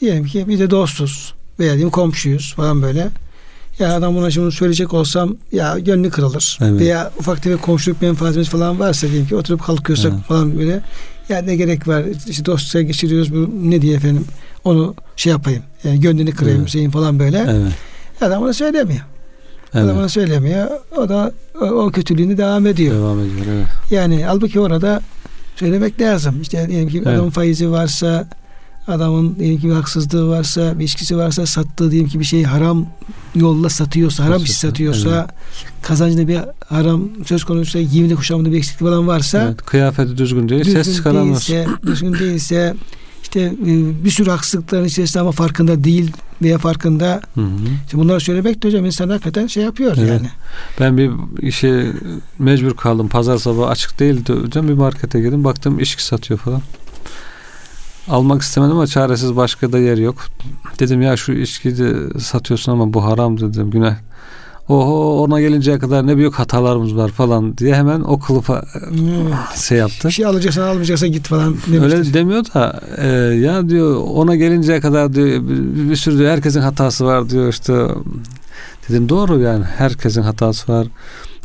Diyelim ki bir de dostuz veya diyelim komşuyuz falan böyle. Ya adam buna şimdi söyleyecek olsam ya gönlü kırılır. Evet. Veya ufak tefek komşuluk menfaatimiz falan varsa diyelim ki oturup kalkıyorsak evet. falan böyle ya ne gerek var işte dostça geçiriyoruz bu ne diye efendim onu şey yapayım yani gönlünü kırayım evet. şeyin falan böyle. Evet. Adam bunu söylemiyor. Evet. Adama söylemiyor. O da o, o kötülüğünü devam ediyor. Devam ediyor evet. Yani halbuki orada söylemek lazım. İşte diyelim ki evet. adamın faizi varsa adamın diyelim ki bir haksızlığı varsa, bir ilişkisi varsa, sattığı diyelim ki bir şeyi haram yolla satıyorsa, haram bir şey satıyorsa, evet. kazancında bir haram söz konusuysa, giyiminde kuşamında bir eksiklik falan varsa, evet, kıyafeti düzgün değil, düzgün ses çıkaramaz. Değilse, düzgün değilse, işte e, bir sürü haksızlıkların içerisinde ama farkında değil veya farkında. Hı hı. İşte bunları söylemek de hocam insan hakikaten şey yapıyor evet. yani. Ben bir işe mecbur kaldım. Pazar sabahı açık değildi hocam. Bir markete girdim. Baktım içki satıyor falan. Almak istemedim ama çaresiz başka da yer yok. Dedim ya şu içki de satıyorsun ama bu haram dedim günah. Oho ona gelinceye kadar ne büyük hatalarımız var falan diye hemen o kılıfa evet. şey yaptı. Şey alacaksan almayacaksan git falan demiştir. Öyle demiyor da e, ya diyor ona gelinceye kadar diyor bir, bir sürü diyor, herkesin hatası var diyor işte. Dedim doğru yani herkesin hatası var.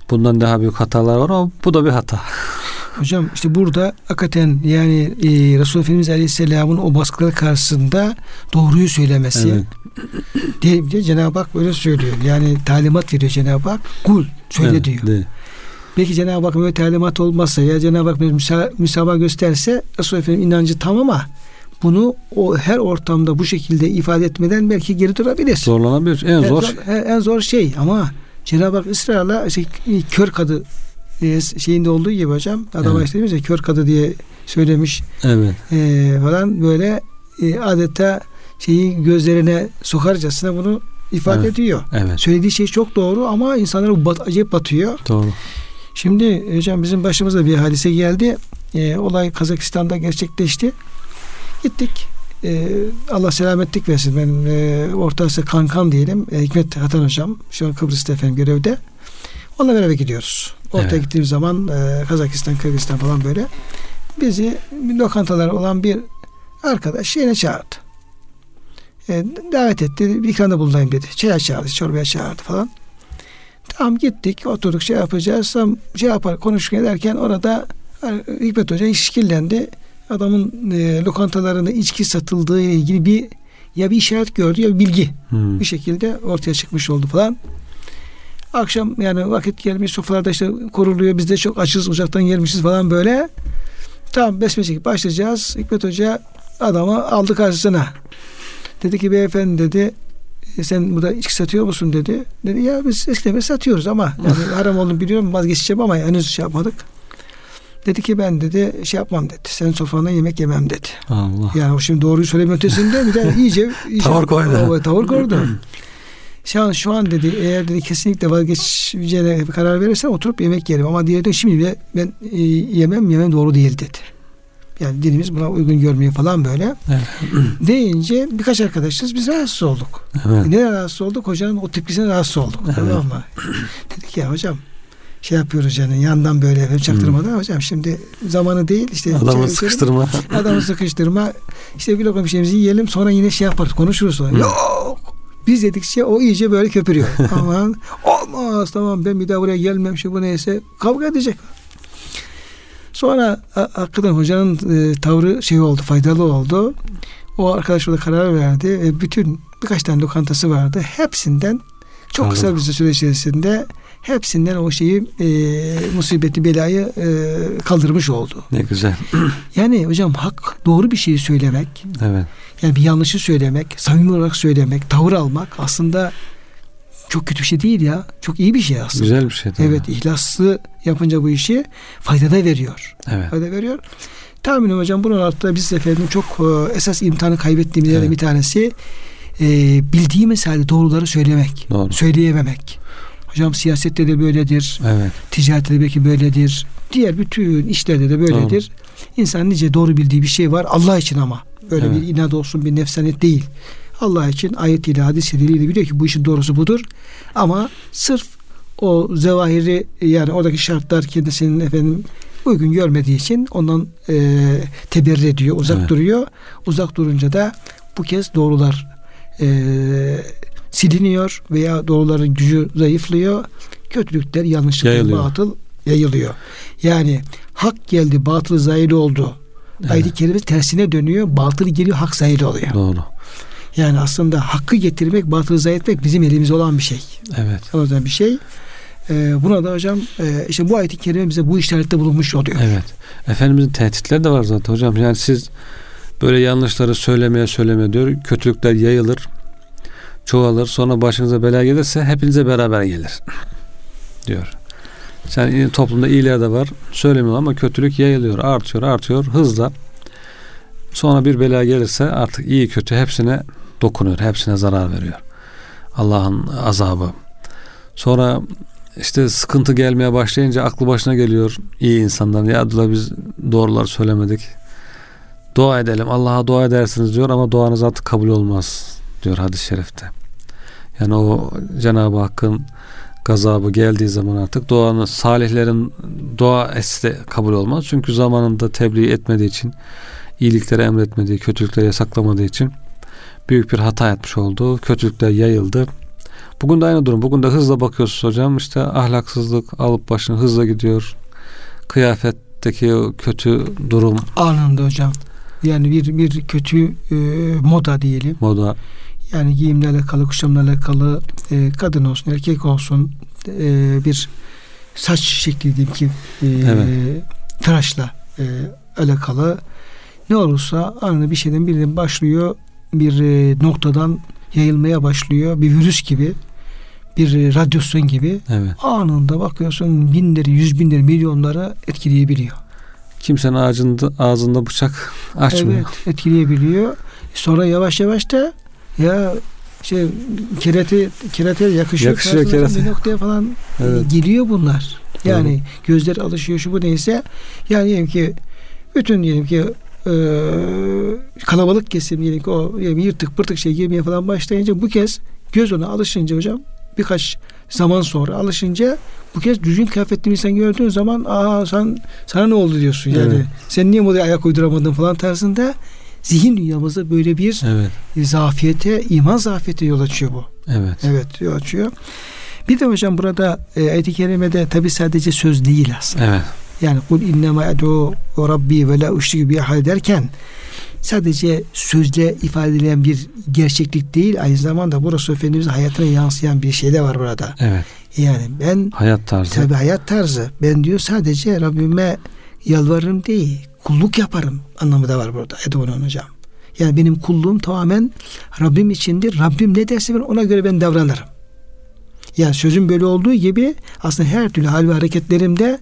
Bundan daha büyük hatalar var ama bu da bir hata. Hocam işte burada hakikaten yani e, Resulullah Efendimiz Aleyhisselam'ın o baskılar karşısında doğruyu söylemesi evet. diye, diye Cenab-ı Hak böyle söylüyor. Yani talimat veriyor Cenab-ı Hak. Kul söyle evet, diyor. De. Belki Cenab-ı Hak böyle talimat olmazsa ya Cenab-ı Hak müsa müsamaha gösterse Resulullah Efendimiz inancı tam ama bunu o her ortamda bu şekilde ifade etmeden belki geri durabilir. Zorlanabilir. En zor. En, en zor şey ama Cenab-ı Hak ısrarla şey, kör kadı e, şeyinde olduğu gibi hocam adama evet. işte kör kadı diye söylemiş evet. e, falan böyle e, adeta şeyi gözlerine sokarcasına bunu ifade evet. ediyor. Evet. Söylediği şey çok doğru ama insanlara bat, acayip batıyor. Doğru. Şimdi hocam bizim başımıza bir hadise geldi. E, olay Kazakistan'da gerçekleşti. Gittik. E, Allah selametlik versin. Ben e, Orta Asya kankam diyelim. E, Hikmet Hatan hocam. Şu an Kıbrıs'ta efendim görevde. Onunla beraber gidiyoruz. Ortaya evet. gittiğimiz zaman e, Kazakistan, Kırgızistan falan böyle bizi lokantalar olan bir arkadaş yine çağırdı. E, davet etti. Bir ikramda bulunayım dedi. Çaya çağırdı, çorbaya çağırdı falan. Tamam gittik, oturduk şey yapacağız. Tam şey yapar, konuşurken ederken orada e, Hikmet Hoca işkillendi. Adamın e, lokantalarında içki satıldığı ile ilgili bir ya bir işaret gördü ya bir bilgi hmm. bir şekilde ortaya çıkmış oldu falan. Akşam yani vakit gelmiş sofralarda işte kuruluyor. Biz de çok açız uzaktan gelmişiz falan böyle. Tamam besmele başlayacağız. Hikmet Hoca adamı aldı karşısına. Dedi ki beyefendi dedi e, sen burada içki satıyor musun dedi. Dedi ya biz eskiden satıyoruz ama yani haram olduğunu biliyorum vazgeçeceğim ama henüz şey yapmadık. Dedi ki ben dedi şey yapmam dedi. Senin sofranda yemek yemem dedi. Allah. Yani o şimdi doğruyu söyleme ötesinde bir de iyice, iyice tavır koydu. O, tavır koydu. Şu an, şu an dedi eğer dedi kesinlikle vazgeçeceğine karar verirsen oturup yemek yerim ama diğeri de şimdi bile ben e, yemem yemem doğru değil dedi. Yani dinimiz buna uygun görmüyor falan böyle. Evet. Deyince birkaç arkadaşız biz rahatsız olduk. Evet. Ne rahatsız olduk? Hocanın o tepkisine rahatsız olduk. Evet. Tamam mı? Dedik ya hocam şey yapıyoruz yani yandan böyle efendim çaktırmadan hmm. hocam şimdi zamanı değil işte adamı şey, sıkıştırma adamı sıkıştırma işte bir lokma bir şeyimizi yiyelim sonra yine şey yaparız konuşuruz sonra. Hmm. Yok biz dedikçe o iyice böyle köpürüyor. Aman olmaz tamam ben bir daha buraya gelmem şu bu neyse kavga edecek. Sonra hakikaten hocanın e, tavrı şey oldu faydalı oldu. O arkadaş da karar verdi. E, bütün birkaç tane lokantası vardı. Hepsinden çok kısa bir süre içerisinde hepsinden o şeyi e, musibeti belayı e, kaldırmış oldu. Ne güzel. Yani hocam hak doğru bir şeyi söylemek. Evet. Yani bir yanlışı söylemek, samimi olarak söylemek, tavır almak aslında çok kötü bir şey değil ya. Çok iyi bir şey aslında. Güzel bir şey. Tabii. Evet, ihlaslı yapınca bu işi fayda da veriyor. Evet. Fayda veriyor. Tahminim hocam bunun altında biz efendim çok e, esas imtihanı kaybettiğimizlerden evet. bir tanesi e, bildiğimiz halde doğruları söylemek. Doğru. Söyleyememek. Hocam siyasette de böyledir. Evet. Ticarette de belki böyledir. Diğer bütün işlerde de böyledir. Doğru. İnsan nice doğru bildiği bir şey var. Allah için ama. Böyle evet. bir inat olsun bir nefsanet değil. Allah için ayetiyle hadisiyle biliyor ki bu işin doğrusu budur. Ama sırf o zevahiri yani oradaki şartlar kendisinin efendim uygun görmediği için ondan e, teberri ediyor, uzak evet. duruyor. Uzak durunca da bu kez doğrular e, siliniyor veya doğruların gücü zayıflıyor. Kötülükler, yanlışlıklar, yayılıyor. batıl yayılıyor. Yani hak geldi, batıl zahil oldu. Ayet-i kerime tersine dönüyor. Batıl geliyor, hak zahil oluyor. Doğru. Yani aslında hakkı getirmek, batılı zayi etmek bizim elimizde olan bir şey. Evet. Anlatan bir şey. Ee, buna da hocam e, işte bu ayet-i kerime bize bu işarette bulunmuş oluyor. Evet. Efendimizin tehditleri de var zaten hocam. Yani siz böyle yanlışları söylemeye söylemeye diyor. Kötülükler yayılır. Çoğalır. Sonra başınıza bela gelirse hepinize beraber gelir. diyor. Sen toplumda iyiler de var. Söylemiyor ama kötülük yayılıyor. Artıyor artıyor hızla. Sonra bir bela gelirse artık iyi kötü hepsine dokunuyor. Hepsine zarar veriyor. Allah'ın azabı. Sonra işte sıkıntı gelmeye başlayınca aklı başına geliyor iyi insanların. Ya Abdullah biz doğruları söylemedik. Dua edelim. Allah'a dua edersiniz diyor ama duanız artık kabul olmaz diyor hadis-i şerifte. Yani o Cenab-ı Hakk'ın gazabı geldiği zaman artık duanı salihlerin dua etse kabul olmaz. Çünkü zamanında tebliğ etmediği için iyilikleri emretmediği, kötülükleri yasaklamadığı için büyük bir hata etmiş oldu. Kötülükler yayıldı. Bugün de aynı durum. Bugün de hızla bakıyorsunuz hocam. İşte ahlaksızlık alıp başını hızla gidiyor. Kıyafetteki kötü durum. Anında hocam. Yani bir bir kötü e, moda diyelim. Moda. Yani giyimle alakalı, kuşamla alakalı e, kadın olsun, erkek olsun e, bir saç şekli diyeyim ki e, evet. tıraşla e, alakalı ne olursa anında bir şeyden birden başlıyor bir e, noktadan yayılmaya başlıyor. Bir virüs gibi bir e, radyasyon gibi evet. anında bakıyorsun binleri, yüz binleri, milyonları etkileyebiliyor. Kimsenin ağzında, ağzında bıçak açmıyor. Evet, etkileyebiliyor. Sonra yavaş yavaş da ya şey kerate kerate yakışıyor. Yakışıyor kerate. Bir noktaya falan evet. geliyor bunlar. Yani evet. gözler alışıyor şu bu neyse. Yani diyelim ki bütün diyelim ki e, kalabalık kesim diyelim ki o yani yırtık pırtık şey girmeye falan başlayınca bu kez göz ona alışınca hocam birkaç zaman sonra alışınca bu kez düzgün kıyafetli bir insan gördüğün zaman aa sen sana ne oldu diyorsun yani. Evet. Sen niye modaya ayak uyduramadın falan tarzında zihin dünyamızda böyle bir evet. zafiyete, iman zafiyete yol açıyor bu. Evet. Evet yol açıyor. Bir de hocam burada e, ayet-i kerimede tabi sadece söz değil aslında. Evet. Yani kul innema edu rabbi ve la uşriku bi derken sadece sözle ifade edilen bir gerçeklik değil aynı zamanda burası Efendimiz'in hayatına yansıyan bir şey de var burada. Evet. Yani ben hayat tarzı. Tabi hayat tarzı. Ben diyor sadece Rabbime yalvarırım değil, kulluk yaparım anlamı da var burada Edou'nun hocam. Yani benim kulluğum tamamen Rabbim içindir. Rabbim ne derse ben ona göre ben davranırım. Yani sözüm böyle olduğu gibi aslında her türlü hal ve hareketlerimde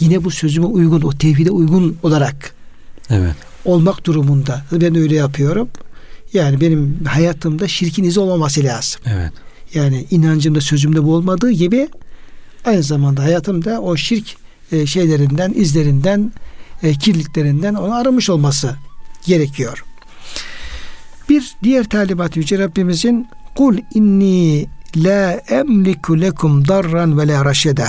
yine bu sözüme uygun, o tevhide uygun olarak evet. olmak durumunda. Ben öyle yapıyorum. Yani benim hayatımda şirkin izi olmaması lazım. Evet. Yani inancımda sözümde bu olmadığı gibi aynı zamanda hayatımda o şirk e, şeylerinden, izlerinden, e, kirliklerinden onu aramış olması gerekiyor. Bir diğer talimat Yüce Rabbimizin kul inni la emliku lekum darran ve la raşeda.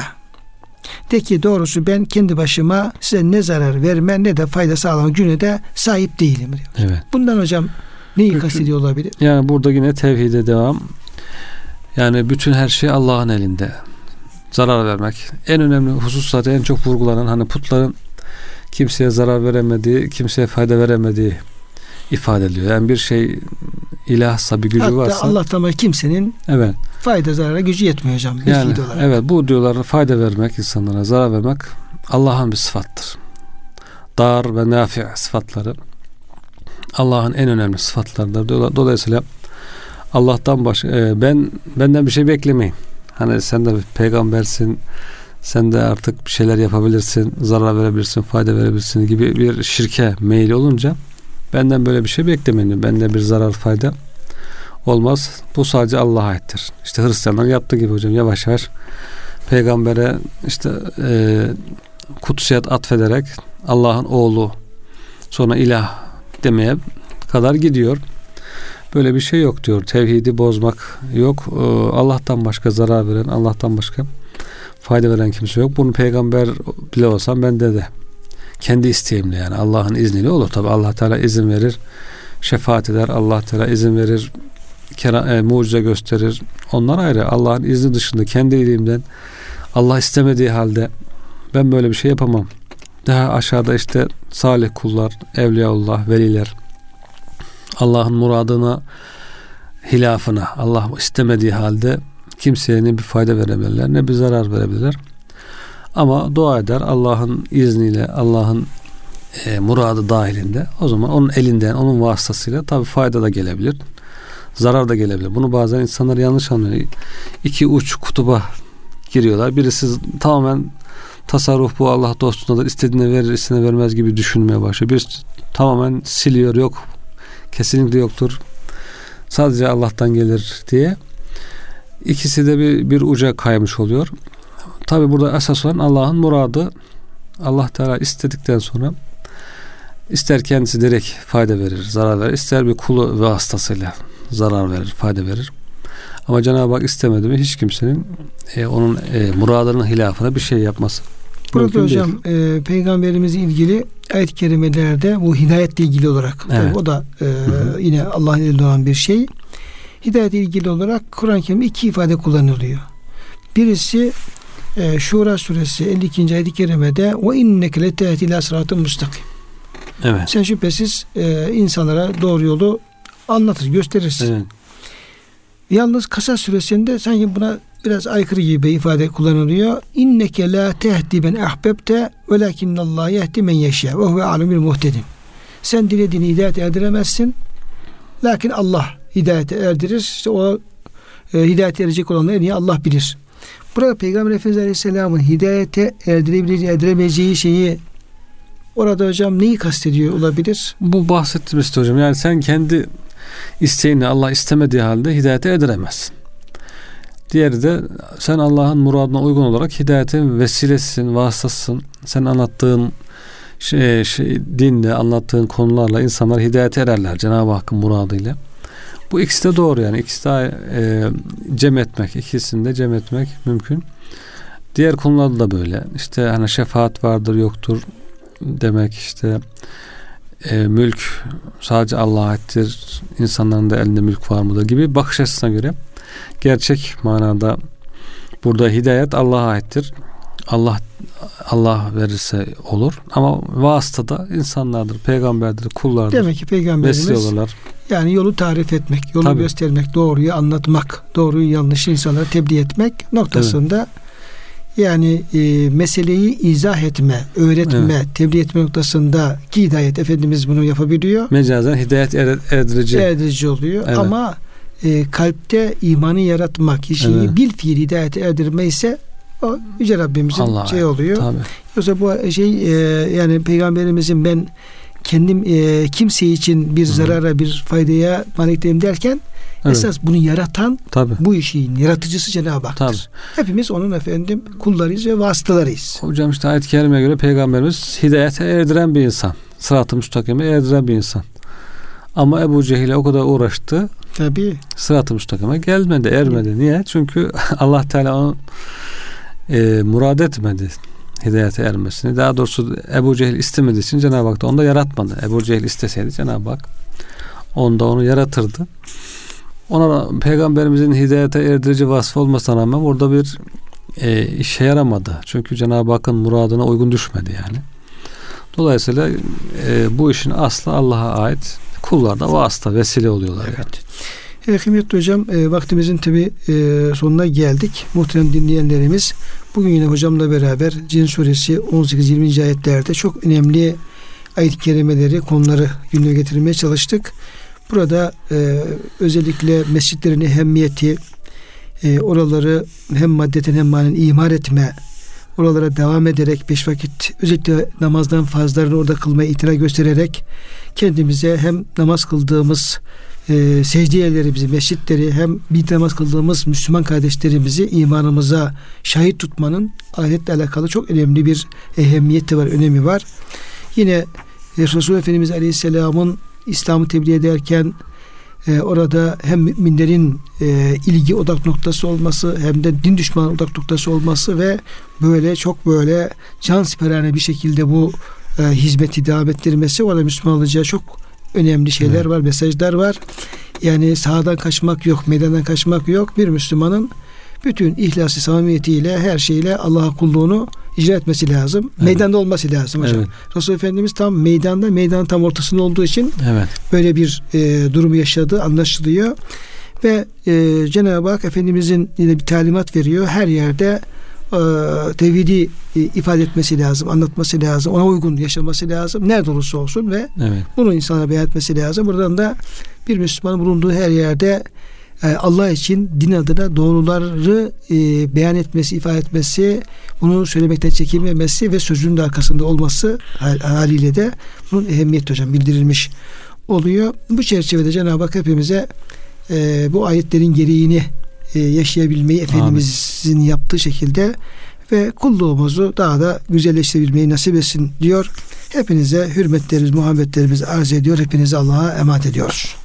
De ki doğrusu ben kendi başıma size ne zarar verme ne de fayda sağlama günü de sahip değilim diyor. Evet. Bundan hocam neyi kastediyor olabilir? Yani burada yine tevhide devam. Yani bütün her şey Allah'ın elinde. Zarar vermek. En önemli husus zaten en çok vurgulanan hani putların kimseye zarar veremediği, kimseye fayda veremediği ifade ediliyor. Yani bir şey ilahsa bir gücü Hatta varsa Allah'tan kimsenin evet. fayda zarara gücü yetmiyor hocam. Yani, olarak. Evet bu diyorlar fayda vermek insanlara zarar vermek Allah'ın bir sıfattır. Dar ve nafi sıfatları Allah'ın en önemli sıfatlarıdır. Dolayısıyla Allah'tan baş e, ben benden bir şey beklemeyin. Hani sen de bir peygambersin. Sen de artık bir şeyler yapabilirsin, zarar verebilirsin, fayda verebilirsin gibi bir şirke meyil olunca Benden böyle bir şey beklemeyin. Bende bir zarar fayda olmaz. Bu sadece Allah'a aittir. İşte Hristiyanlar yaptığı gibi hocam yavaş yavaş peygambere işte e, kutsiyet atfederek Allah'ın oğlu sonra ilah demeye kadar gidiyor. Böyle bir şey yok diyor. Tevhidi bozmak yok. E, Allah'tan başka zarar veren, Allah'tan başka fayda veren kimse yok. Bunu peygamber bile olsam bende de kendi isteğimle yani Allah'ın izniyle olur. Tabi Allah Teala izin verir. Şefaat eder. Allah Teala izin verir. Kera, e, mucize gösterir. Onlar ayrı. Allah'ın izni dışında kendi iyiliğimden Allah istemediği halde ben böyle bir şey yapamam. Daha aşağıda işte salih kullar, evliyaullah, veliler Allah'ın muradına hilafına Allah istemediği halde kimseye ne bir fayda verebilirler ne bir zarar verebilirler. Ama dua eder Allah'ın izniyle, Allah'ın e, muradı dahilinde. O zaman onun elinden, onun vasıtasıyla tabi fayda da gelebilir. Zarar da gelebilir. Bunu bazen insanlar yanlış anlıyor. İki uç kutuba giriyorlar. Birisi tamamen tasarruf bu Allah dostundadır. İstediğine verir, istediğine vermez gibi düşünmeye başlıyor. Bir tamamen siliyor yok. Kesinlikle yoktur. Sadece Allah'tan gelir diye. İkisi de bir, bir uca kaymış oluyor. Tabi burada esas olan Allah'ın muradı. Allah Teala istedikten sonra ister kendisi direkt fayda verir, zarar verir. ister bir kulu vasıtasıyla zarar verir, fayda verir. Ama Cenab-ı Hak istemedi mi hiç kimsenin e, onun e, muradının hilafına bir şey yapması. Burada hocam e, peygamberimizle ilgili ayet-i kerimelerde bu hidayetle ilgili olarak evet. tabii o da e, yine Allah'ın elinde olan bir şey. Hidayetle ilgili olarak Kur'an-ı Kerim'de iki ifade kullanılıyor. Birisi e, Şura suresi 52. ayet-i kerimede o inneke letehdi ila sıratın müstakim. Evet. Sen şüphesiz e, insanlara doğru yolu anlatır, gösterirsin. Evet. Yalnız Kasas suresinde sanki buna biraz aykırı gibi ifade kullanılıyor. İnneke la tehdi ben ahbebte velakinnallah yehdi men yeşya ve huve alemül muhtedin. Sen dilediğini hidayet erdiremezsin. Lakin Allah hidayete erdirir. İşte o e, hidayete erecek olanları en Allah bilir. Burada Peygamber Efendimiz Aleyhisselam'ın hidayete erdirebileceği, erdiremeyeceği şeyi orada hocam neyi kastediyor olabilir? Bu bahsettiğimiz hocam. Yani sen kendi isteğini Allah istemediği halde hidayete erdiremezsin. Diğeri de sen Allah'ın muradına uygun olarak hidayetin vesilesisin, vasıtasısın. Sen anlattığın şey, şey, dinle, anlattığın konularla insanlar hidayete ererler Cenab-ı Hakk'ın muradıyla. Bu ikisi de doğru yani. İkisi de e, cem etmek, ikisini de cem etmek mümkün. Diğer konularda da böyle. İşte hani şefaat vardır, yoktur demek işte e, mülk sadece Allah'a aittir. İnsanların da elinde mülk var mıdır gibi bakış açısına göre gerçek manada burada hidayet Allah'a aittir. Allah Allah verirse olur ama vasıtada insanlardır, peygamberdir, kullardır. Demek ki peygamberimiz olurlar. Yani yolu tarif etmek, yolu Tabii. göstermek, doğruyu anlatmak, doğruyu yanlışı insanlara tebliğ etmek noktasında evet. yani e, meseleyi izah etme, öğretme, evet. tebliğ etme noktasında ki hidayet Efendimiz bunu yapabiliyor. Mecazen hidayet erdirici. Erdirici oluyor evet. ama e, kalpte imanı yaratmak, kişiyi evet. bil fiil hidayete erdirme ise o Yüce Rabbimizin Allah şey oluyor. Tabii. Yoksa bu şey e, yani peygamberimizin ben kendim e, kimse için bir zarara bir faydaya malikteyim derken evet. esas bunu yaratan Tabii. bu işin yaratıcısı Cenab-ı Hak'tır. Hepimiz onun efendim kullarıyız ve vasıtalarıyız. Hocam işte ayet-i kerimeye göre peygamberimiz hidayete erdiren bir insan. Sırat-ı müstakime erdiren bir insan. Ama Ebu Cehil'e o kadar uğraştı. Tabii. Sırat-ı müstakime gelmedi, ermedi. Niye? Çünkü Allah Teala onu e, murad etmedi hidayete ermesini. Daha doğrusu Ebu Cehil istemediği için Cenab-ı Hak da onu da yaratmadı. Ebu Cehil isteseydi Cenab-ı Hak onda onu yaratırdı. Ona peygamberimizin hidayete erdirici vasfı olmasına rağmen orada bir e, işe yaramadı. Çünkü Cenab-ı Hakk'ın muradına uygun düşmedi yani. Dolayısıyla e, bu işin aslı Allah'a ait. Kullar da vasıta, vesile oluyorlar. Evet. Yani. Evet kıymetli hocam e, vaktimizin tabi e, sonuna geldik. Muhterem dinleyenlerimiz bugün yine hocamla beraber Cin suresi 18-20. ayetlerde çok önemli ayet-i kerimeleri konuları gündeme getirmeye çalıştık. Burada e, özellikle mescitlerin ehemmiyeti, e, oraları hem maddeten hem manen imar etme, oralara devam ederek beş vakit özellikle namazdan fazlarını orada kılmaya itira göstererek kendimize hem namaz kıldığımız e, secde yerlerimizi, mescitleri hem bir namaz kıldığımız Müslüman kardeşlerimizi imanımıza şahit tutmanın ahiretle alakalı çok önemli bir ehemmiyeti var, önemi var. Yine Resulullah Efendimiz Aleyhisselam'ın İslam'ı tebliğ ederken e, orada hem müminlerin e, ilgi odak noktası olması hem de din düşmanı odak noktası olması ve böyle çok böyle can siperhane bir şekilde bu e, hizmeti devam ettirmesi orada Müslüman olacağı çok önemli şeyler evet. var, mesajlar var. Yani sağdan kaçmak yok, meydandan kaçmak yok. Bir Müslümanın bütün ihlası, samimiyetiyle, her şeyle Allah'a kulluğunu icra etmesi lazım. Evet. Meydanda olması lazım hocam. Evet. Resul Efendimiz tam meydanda, meydanın tam ortasında olduğu için evet. böyle bir e, durumu yaşadığı anlaşılıyor. Ve e, Cenab-ı Hak Efendimizin yine bir talimat veriyor. Her yerde tevhidi e, ifade etmesi lazım, anlatması lazım, ona uygun yaşaması lazım. Nerede olursa olsun ve evet. bunu insana beyan etmesi lazım. Buradan da bir Müslüman bulunduğu her yerde e, Allah için din adına doğruları e, beyan etmesi, ifade etmesi, bunu söylemekten çekinmemesi ve sözünün de arkasında olması haliyle de bunun ehemmiyeti hocam bildirilmiş oluyor. Bu çerçevede Cenab-ı Hak hepimize e, bu ayetlerin gereğini e, yaşayabilmeyi Efendimizin Amin. yaptığı şekilde ve kulluğumuzu daha da güzelleştirebilmeyi nasip etsin diyor. Hepinize hürmetlerimiz, muhabbetlerimizi arz ediyor. Hepinize Allah'a emanet ediyoruz.